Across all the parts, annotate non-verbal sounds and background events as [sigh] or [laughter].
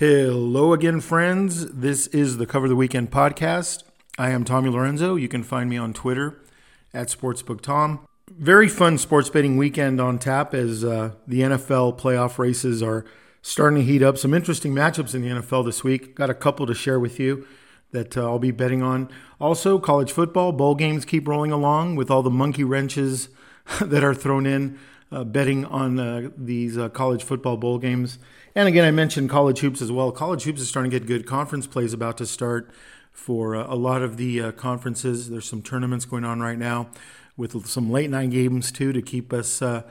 Hello again, friends. This is the Cover the Weekend podcast. I am Tommy Lorenzo. You can find me on Twitter at SportsbookTom. Very fun sports betting weekend on tap as uh, the NFL playoff races are starting to heat up. Some interesting matchups in the NFL this week. Got a couple to share with you that uh, I'll be betting on. Also, college football, bowl games keep rolling along with all the monkey wrenches [laughs] that are thrown in uh, betting on uh, these uh, college football bowl games. And again, I mentioned college hoops as well. College hoops is starting to get good. Conference play is about to start for uh, a lot of the uh, conferences. There's some tournaments going on right now with some late night games too to keep us uh,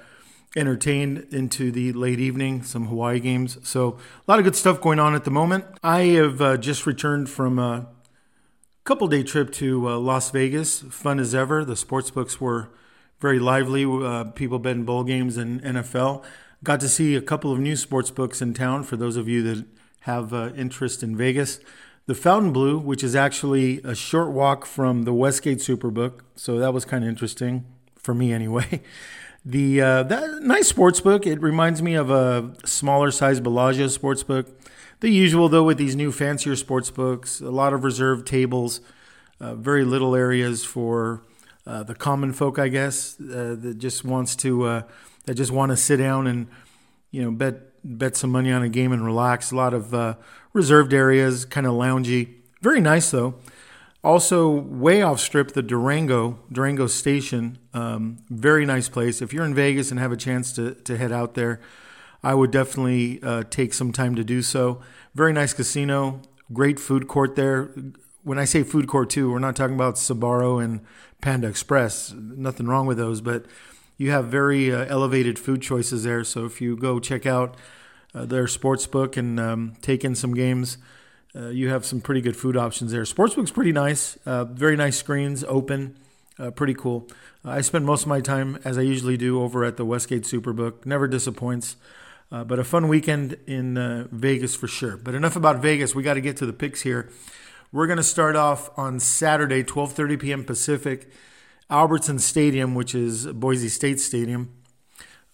entertained into the late evening, some Hawaii games. So a lot of good stuff going on at the moment. I have just returned from a couple day trip to Las Vegas. Fun as ever. The sports books were very lively. Uh, people betting bowl games and NFL. Got to see a couple of new sports books in town for those of you that have uh, interest in Vegas. The Fontainebleau, which is actually a short walk from the Westgate Superbook, so that was kind of interesting for me anyway. [laughs] The uh, that nice sports book. It reminds me of a smaller size Bellagio sports book. The usual though with these new fancier sports books, a lot of reserved tables, uh, very little areas for uh, the common folk, I guess, uh, that just wants to uh, that just want to sit down and you know bet bet some money on a game and relax. A lot of uh, reserved areas, kind of loungy. Very nice though. Also, way off strip, the Durango Durango Station. Um, very nice place. If you're in Vegas and have a chance to to head out there, I would definitely uh, take some time to do so. Very nice casino, great food court there. When I say food court too, we're not talking about Sbarro and Panda Express. Nothing wrong with those, but you have very uh, elevated food choices there. So if you go check out uh, their sportsbook and um, take in some games, uh, you have some pretty good food options there. Sportsbook's pretty nice, uh, very nice screens, open, uh, pretty cool. I spend most of my time, as I usually do, over at the Westgate Superbook. Never disappoints. Uh, but a fun weekend in Vegas for sure. But enough about Vegas. We got to get to the picks here. We're going to start off on Saturday, 12:30 p.m. Pacific, Albertson Stadium, which is Boise State Stadium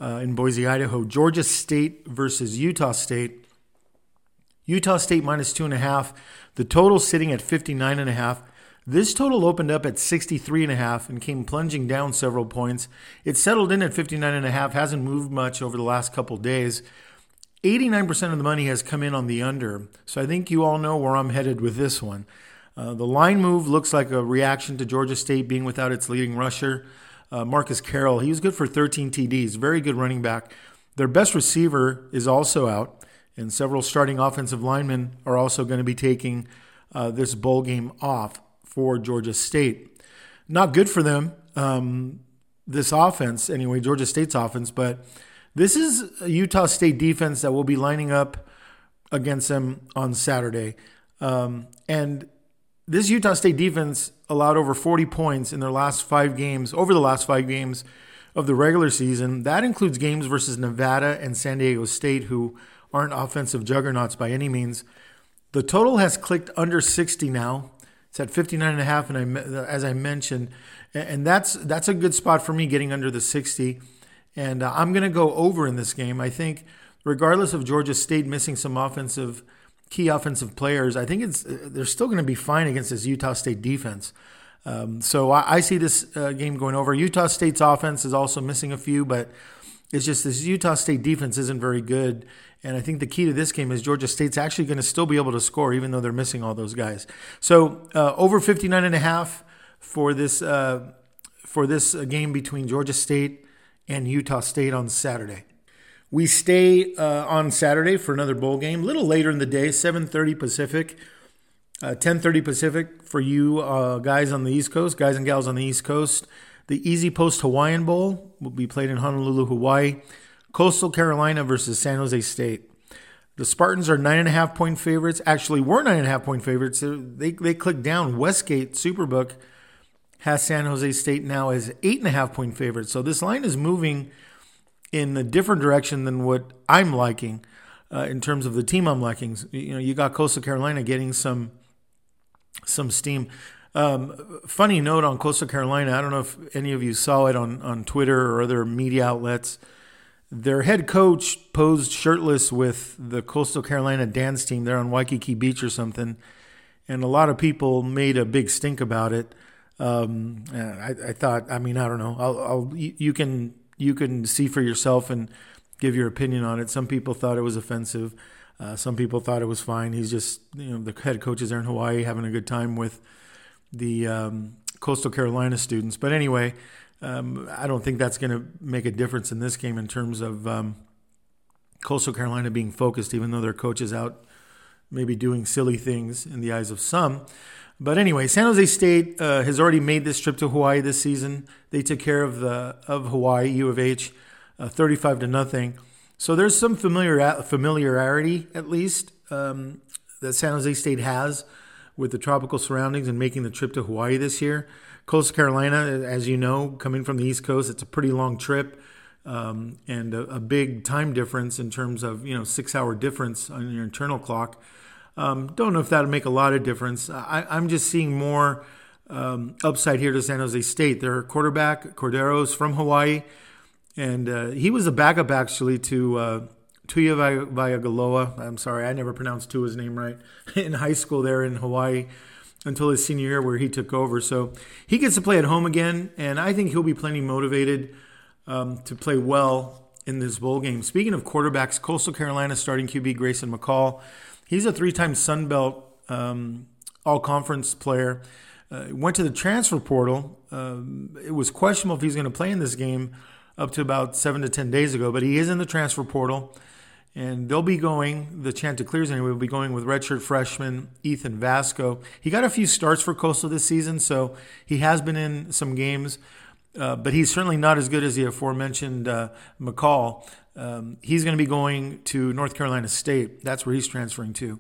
uh, in Boise, Idaho. Georgia State versus Utah State. Utah State minus two and a half. The total sitting at 59 and a half. This total opened up at 63 and came plunging down several points. It settled in at 59 and a half, hasn't moved much over the last couple days. 89% of the money has come in on the under. So I think you all know where I'm headed with this one. Uh, the line move looks like a reaction to Georgia State being without its leading rusher, uh, Marcus Carroll. He was good for 13 TDs, very good running back. Their best receiver is also out, and several starting offensive linemen are also going to be taking uh, this bowl game off for Georgia State. Not good for them, um, this offense, anyway, Georgia State's offense, but this is a Utah State defense that will be lining up against them on Saturday. Um, and this Utah State defense allowed over 40 points in their last five games, over the last five games of the regular season. That includes games versus Nevada and San Diego State, who aren't offensive juggernauts by any means. The total has clicked under 60 now. It's at 59 and a half, and I, as I mentioned, and that's that's a good spot for me getting under the 60. And uh, I'm going to go over in this game. I think, regardless of Georgia State missing some offensive, key offensive players, I think it's uh, they're still going to be fine against this Utah State defense. Um, so I, I, see this uh, game going over. Utah State's offense is also missing a few, but it's just this Utah State defense isn't very good. And I think the key to this game is Georgia State's actually going to still be able to score, even though they're missing all those guys. So uh, over 59 and a half for this uh, for this uh, game between Georgia State and Utah State on Saturday. We stay uh, on Saturday for another bowl game, a little later in the day, 7:30 Pacific, uh, 10:30 Pacific for you uh, guys on the East Coast, guys and gals on the East Coast. The Easy Post Hawaiian Bowl will be played in Honolulu, Hawaii. Coastal Carolina versus San Jose State. The Spartans are nine and a half point favorites. Actually, were nine and a half point favorites. They they clicked down. Westgate Superbook has San Jose State now as eight and a half point favorites. So this line is moving in a different direction than what I'm liking uh, in terms of the team I'm liking. You know, you got Coastal Carolina getting some some steam. Um, funny note on Coastal Carolina. I don't know if any of you saw it on on Twitter or other media outlets. Their head coach posed shirtless with the Coastal Carolina dance team there on Waikiki Beach or something, and a lot of people made a big stink about it. Um, I, I, thought, I mean, I don't know. I'll, I'll, you can you can see for yourself and give your opinion on it. Some people thought it was offensive. Uh, some people thought it was fine. He's just, you know, the head coach is there in Hawaii having a good time with the um, Coastal Carolina students. But anyway, um, I don't think that's going to make a difference in this game in terms of um, Coastal Carolina being focused, even though their coach is out maybe doing silly things in the eyes of some. But anyway, San Jose State uh, has already made this trip to Hawaii this season. They took care of the of Hawaii U of H, uh, thirty-five to nothing. So there's some familiar familiarity at least um, that San Jose State has with the tropical surroundings and making the trip to Hawaii this year. Coastal Carolina, as you know, coming from the East Coast, it's a pretty long trip um, and a, a, big time difference in terms of you know six hour difference on your internal clock. Um, don't know if that'll make a lot of difference. I, am just seeing more um, upside here to San Jose State. Their quarterback Cordeiro's from Hawaii, and uh, he was a backup actually to uh, Tuia Vaiagaloa. I'm sorry, I never pronounced Tua's name right [laughs] in high school there in Hawaii until his senior year where he took over. So he gets to play at home again, and I think he'll be plenty motivated um, to play well in this bowl game. Speaking of quarterbacks, Coastal Carolina starting QB Grayson McCall. He's a three-time Sun Belt um, All-Conference player. Uh, went to the transfer portal. Um, it was questionable if he's going to play in this game up to about seven to ten days ago, but he is in the transfer portal, and they'll be going. The Chanticleers anyway will be going with redshirt freshman Ethan Vasko. He got a few starts for Coastal this season, so he has been in some games. Uh, but he's certainly not as good as the aforementioned uh, McCall. Um, he's going to be going to North Carolina State. That's where he's transferring to.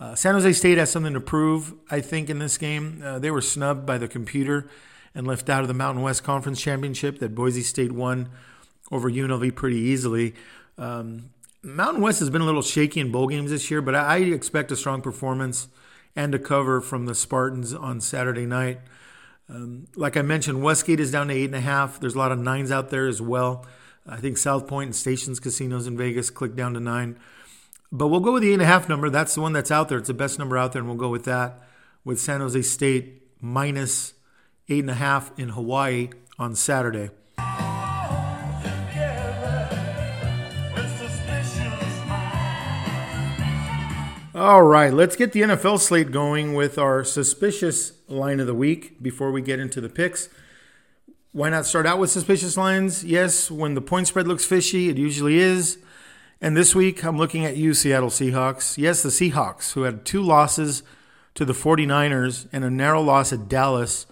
Uh, San Jose State has something to prove, I think, in this game. Uh, they were snubbed by the computer and left out of the Mountain West Conference Championship that Boise State won over UNLV pretty easily. Um, Mountain West has been a little shaky in bowl games this year, but I expect a strong performance and a cover from the Spartans on Saturday night. Um, like I mentioned, Westgate is down to eight and a half. There's a lot of nines out there as well. I think South Point and Stations Casinos in Vegas click down to nine. But we'll go with the eight and a half number. That's the one that's out there. It's the best number out there, and we'll go with that with San Jose State minus eight and a half in Hawaii on Saturday. All right, let's get the NFL slate going with our suspicious line of the week before we get into the picks. Why not start out with suspicious lines? Yes, when the point spread looks fishy, it usually is. And this week, I'm looking at you, Seattle Seahawks. Yes, the Seahawks, who had two losses to the 49ers and a narrow loss at Dallas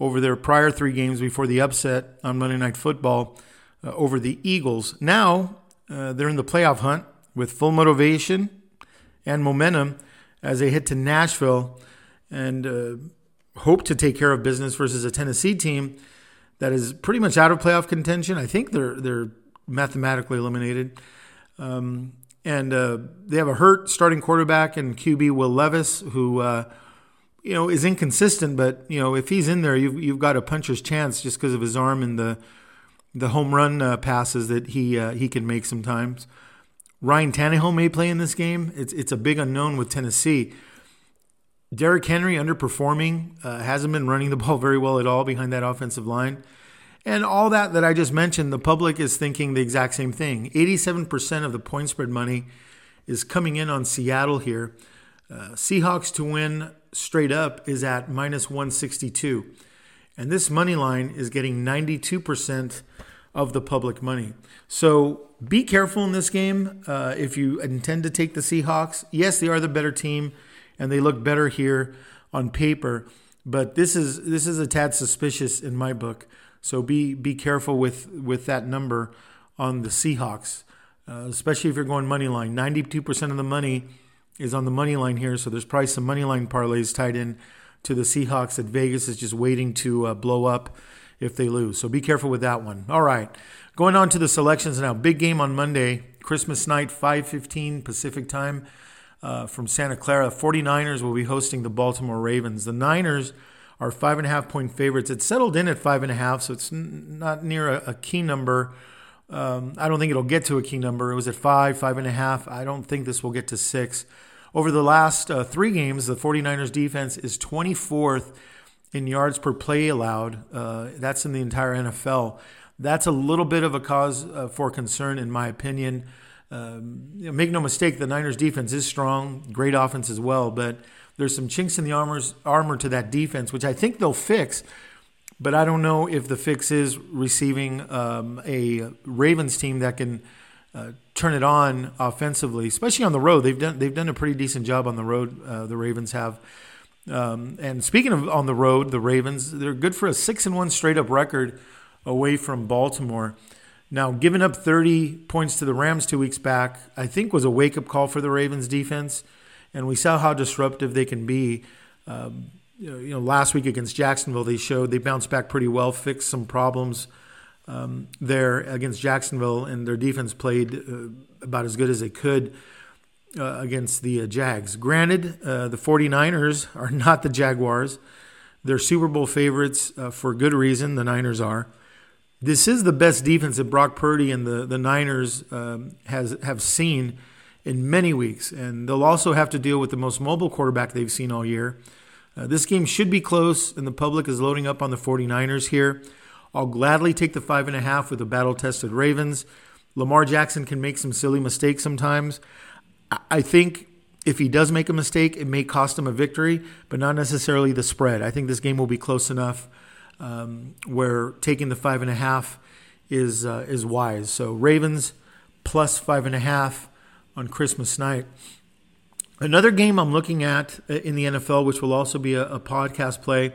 over their prior three games before the upset on Monday Night Football uh, over the Eagles. Now, uh, they're in the playoff hunt with full motivation and momentum as they head to Nashville and uh, hope to take care of business versus a Tennessee team that is pretty much out of playoff contention. I think they're they're mathematically eliminated. Um, and uh, they have a hurt starting quarterback and QB Will Levis, who uh, you know is inconsistent, but you know if he's in there, you've you've got a puncher's chance just because of his arm and the the home run uh, passes that he uh, he can make sometimes. Ryan Tannehill may play in this game. It's it's a big unknown with Tennessee. Derrick Henry underperforming, uh, hasn't been running the [laughs] ball very well at all behind that offensive line. And all that that I just mentioned, the public is thinking the exact same thing. 87% of the point spread money is coming in on Seattle here. Uh, Seahawks to win straight up is at minus 162. And this money line is getting 92% of the public money. So be careful in this game uh, if you intend to take the Seahawks. Yes, they are the better team, and they look better here on paper. But this is this is a tad suspicious in my book. So be be careful with with that number on the Seahawks, uh, especially if you're going money line. Ninety two percent of the money is on the money line here, so there's probably some money line parlays tied in to the Seahawks that Vegas is just waiting to uh, blow up if they lose. So be careful with that one. All right. Going on to the selections now. Big game on Monday, Christmas night, 5:15 Pacific time uh, from Santa Clara. 49ers will be hosting the Baltimore Ravens. The Niners are five and a half point favorites. It's settled in at five and a half, so it's n- not near a, a key number Um, I don't think it'll get to a key number. It was at five, five and a half. I don't think this will get to six. Over the last uh, three games, the 49ers defense is 24th in yards per play allowed. Uh, that's in the entire NFL. That's a little bit of a cause uh, for concern, in my opinion. Um, you know, make no mistake, the Niners defense is strong, great offense as well, but there's some chinks in the armors, armor to that defense, which I think they'll fix. But I don't know if the fix is receiving um, a Ravens team that can uh, turn it on offensively, especially on the road. They've done they've done a pretty decent job on the road. Uh, the Ravens have. Um, and speaking of on the road, the Ravens they're good for a six and one straight up record away from Baltimore. Now, giving up 30 points to the Rams two weeks back, I think was a wake up call for the Ravens defense, and we saw how disruptive they can be. Um, you know, last week against Jacksonville, they showed they bounced back pretty well, fixed some problems um, there against Jacksonville, and their defense played uh, about as good as they could uh, against the uh, Jags. Granted, uh, the 49ers are [laughs] not the Jaguars. They're Super Bowl favorites uh, for good reason, the Niners are. This is the best defense that Brock Purdy and the, the Niners um, has have seen in many weeks, and they'll also have to deal with the most mobile quarterback they've seen all year. Uh, this game should be close, and the public is loading up on the 49ers here. I'll gladly take the five and a half with the battle tested Ravens. Lamar Jackson can make some silly mistakes sometimes. I think if he does make a mistake, it may cost him a victory, but not necessarily the spread. I think this game will be close enough um, where taking the five and a half is uh, is wise. So Ravens plus five and a half on Christmas night. Another game I'm looking at uh, in the NFL, which will also be a, a podcast play,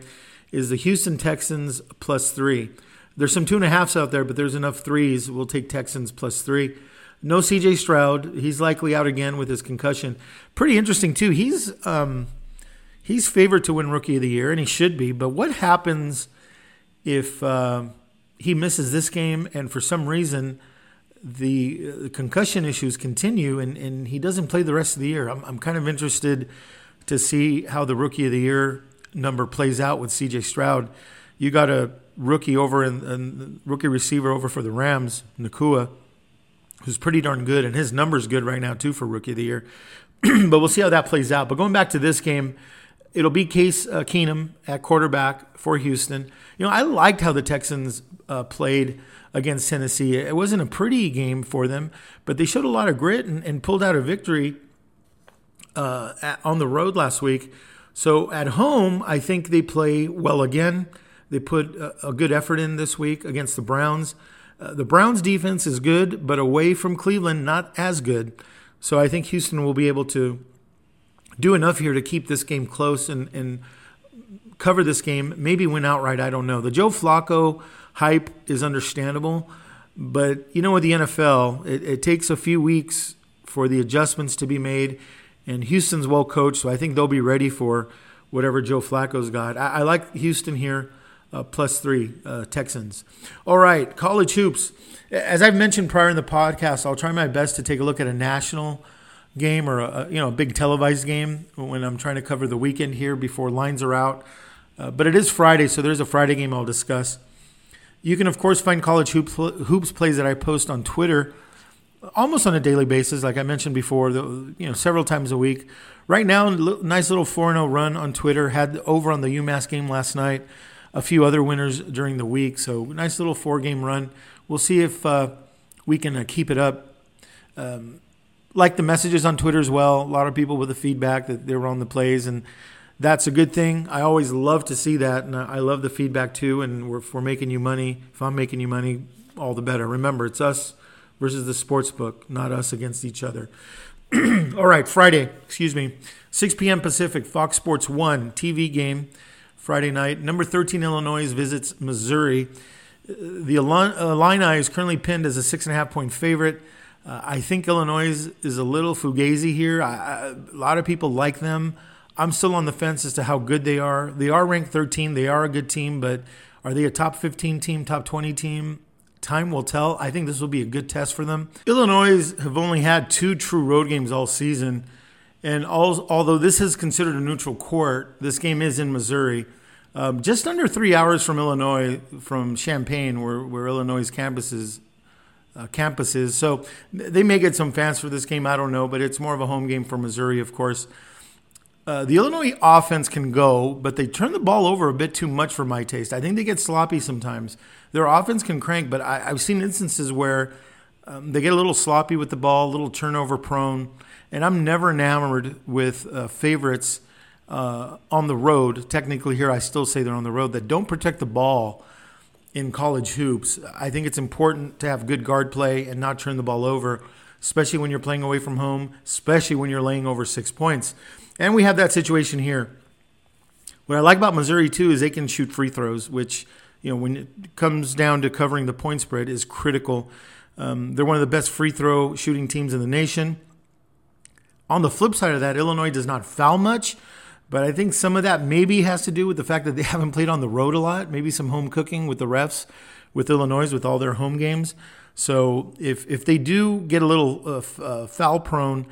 is the Houston Texans plus three. There's some two and a halfs out there, but there's enough threes. We'll take Texans plus three. No CJ Stroud. He's likely out again with his concussion. Pretty interesting too. He's um, he's favored to win Rookie of the Year, and he should be. But what happens if uh, he misses this game and for some reason the, uh, concussion issues continue and, and he doesn't play the rest of the year. I'm, I'm kind of interested to see how the rookie of the year number plays out with CJ Stroud. You got a rookie over and rookie receiver over for the Rams, Nacua, who's pretty darn good, and his number's good right now too for rookie of the year. [clears throat] but we'll see how that plays out. But going back to this game, it'll be Case uh, Keenum at quarterback for Houston. You know, I liked how the Texans uh, played against Tennessee. It wasn't a pretty game for them, but they showed a lot of grit and, and pulled out a victory uh, at, on the road last week. So at home, I think they play well again. They put a, a good effort in this week against the Browns. Uh, the Browns defense is good, but away from Cleveland, not as good. So I think Houston will be able to do enough here to keep this game close and, and cover this game, maybe win outright. I don't know. The Joe Flacco hype is understandable, but you know, with the NFL, it, it takes a few weeks for the adjustments to be made, and Houston's well coached, so I think they'll be ready for whatever Joe Flacco's got. I, I like Houston here. Uh, plus three uh, Texans. All right, college hoops. As I've mentioned prior in the podcast, I'll try my best to take a look at a national game or a, you know a big televised game when I'm trying to cover the weekend here before lines are out. Uh, but it is Friday, so there's a Friday game I'll discuss. You can of course find college hoops, hoops plays that I post on Twitter almost on a daily basis, like I mentioned before, the, you know several times a week. Right now, nice little 4 0 run on Twitter. Had over on the UMass game last night. A few other winners during the week. So nice little four game run. We'll see if uh, we can uh, keep it up. Um, like the messages on Twitter as well. A lot of people with the feedback that they were on the plays, and that's a good thing. I always love to see that, and I love the feedback too. And if we're making you money, if I'm making you money, all the better. Remember, it's us versus the sports book, not us against each other. [clears throat] all right, Friday, excuse me, 6 p.m. Pacific, Fox Sports 1 TV game, Friday night. Number 13 Illinois visits Missouri. Uh, the uh, Illini is currently pinned as a six and a half point favorite. Uh, I think Illinois is a little fugazi here. I, I, a lot of people like them. I'm still on the fence as to how good they are. They are ranked 13. They are a good team, but are they a top 15 team, top 20 team? Time will tell. I think this will be a good test for them. Illinois have only had two true road games all season. And all, although this is considered a neutral court, this game is in Missouri. Um, just under three hours from Illinois, from Champaign, where, where Illinois' campus is uh, campuses. So they may get some fans for this game. I don't know, but it's more of a home game for Missouri, of course. Uh, the Illinois offense can go, but they turn the ball over a bit too much for my taste. I think they get sloppy sometimes. Their offense can crank, but I, have seen instances where um, they get a little sloppy with the ball, a little turnover prone. And I'm never enamored with uh, favorites uh, on the road. Technically, here I still say they're on the road that don't protect the ball in college hoops. I think it's important to have good guard play and not turn the ball over, especially when you're playing away from home, especially when you're laying over six points. And we have that situation here. What I like about Missouri too is they can shoot free throws, which you know when it comes down to covering the point spread is critical. Um, they're one of the best free throw shooting teams in the nation. On the flip side of that, Illinois does not foul much, but I think some of that maybe has to do with the fact that they [laughs] haven't played on the road a lot, maybe some home cooking with the refs with Illinois with all their home games. So if if they do get a little uh, f- uh, foul prone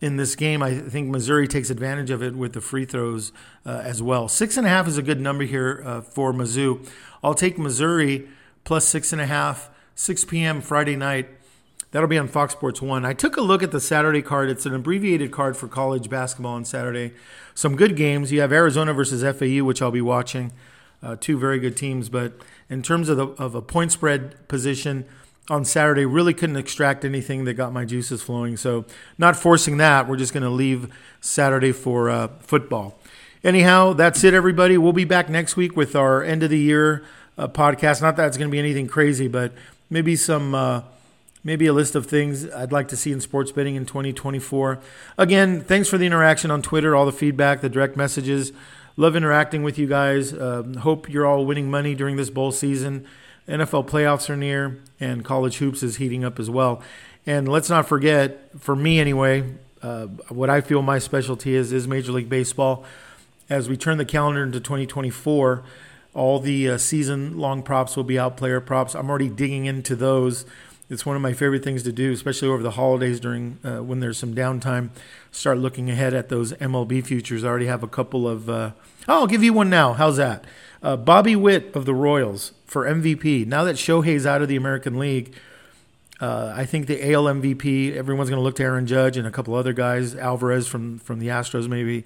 in this game, I think Missouri takes advantage of it with the free throws uh, as well. Six and a half is a good number here uh, for Mizzou. I'll take Missouri plus six and a half, 6 p.m. Friday night That'll be on Fox Sports 1. I took a look at the Saturday card. It's an abbreviated card for college basketball on Saturday. Some good games. You have Arizona versus FAU, which I'll be watching. Uh, two very good teams. But in terms of, the, of a point spread position on Saturday, really couldn't extract anything that got my juices flowing. So, not forcing that. We're just going to leave Saturday for uh, football. Anyhow, that's it, everybody. We'll be back next week with our end of the year uh, podcast. Not that it's going to be anything crazy, but maybe some uh, maybe a list of things I'd like to see in sports betting in 2024. Again, thanks for the interaction on Twitter, all the feedback, the direct messages. Love interacting with you guys. Uh, hope you're all winning money during this bowl season. NFL playoffs are near, and college hoops is heating up as well. And let's not forget, for me anyway, uh, what I feel my specialty is is Major League Baseball. As we turn the calendar into 2024, all the uh, season long props will be out, player props. I'm already digging into those it's one of my favorite things to do, especially over the holidays during uh, when there's some downtime. Start looking ahead at those MLB futures. I already have a couple of. Uh, oh, I'll give you one now. How's that? Uh, Bobby Witt of the Royals for MVP. Now that Shohei's out of the American League, uh, I think the AL MVP. Everyone's going to look to Aaron Judge and a couple other guys, Alvarez from from the Astros maybe.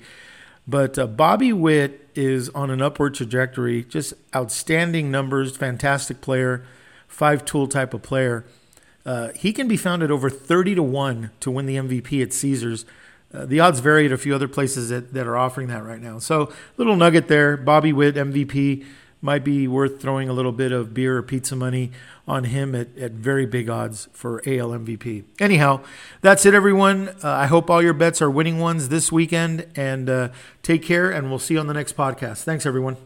But uh, Bobby Witt is on an upward trajectory. Just outstanding numbers, fantastic player, five tool type of player. Uh, he can be found at over 30 to 1 to win the MVP at Caesars. Uh, the odds vary at a few other places that, that are offering that right now. So, little nugget there. Bobby Witt, MVP, might be worth throwing a little bit of beer or pizza money on him at, at very big odds for AL MVP. Anyhow, that's it, everyone. Uh, I hope all your bets are winning ones this weekend. And uh, take care, and we'll see you on the next podcast. Thanks, everyone.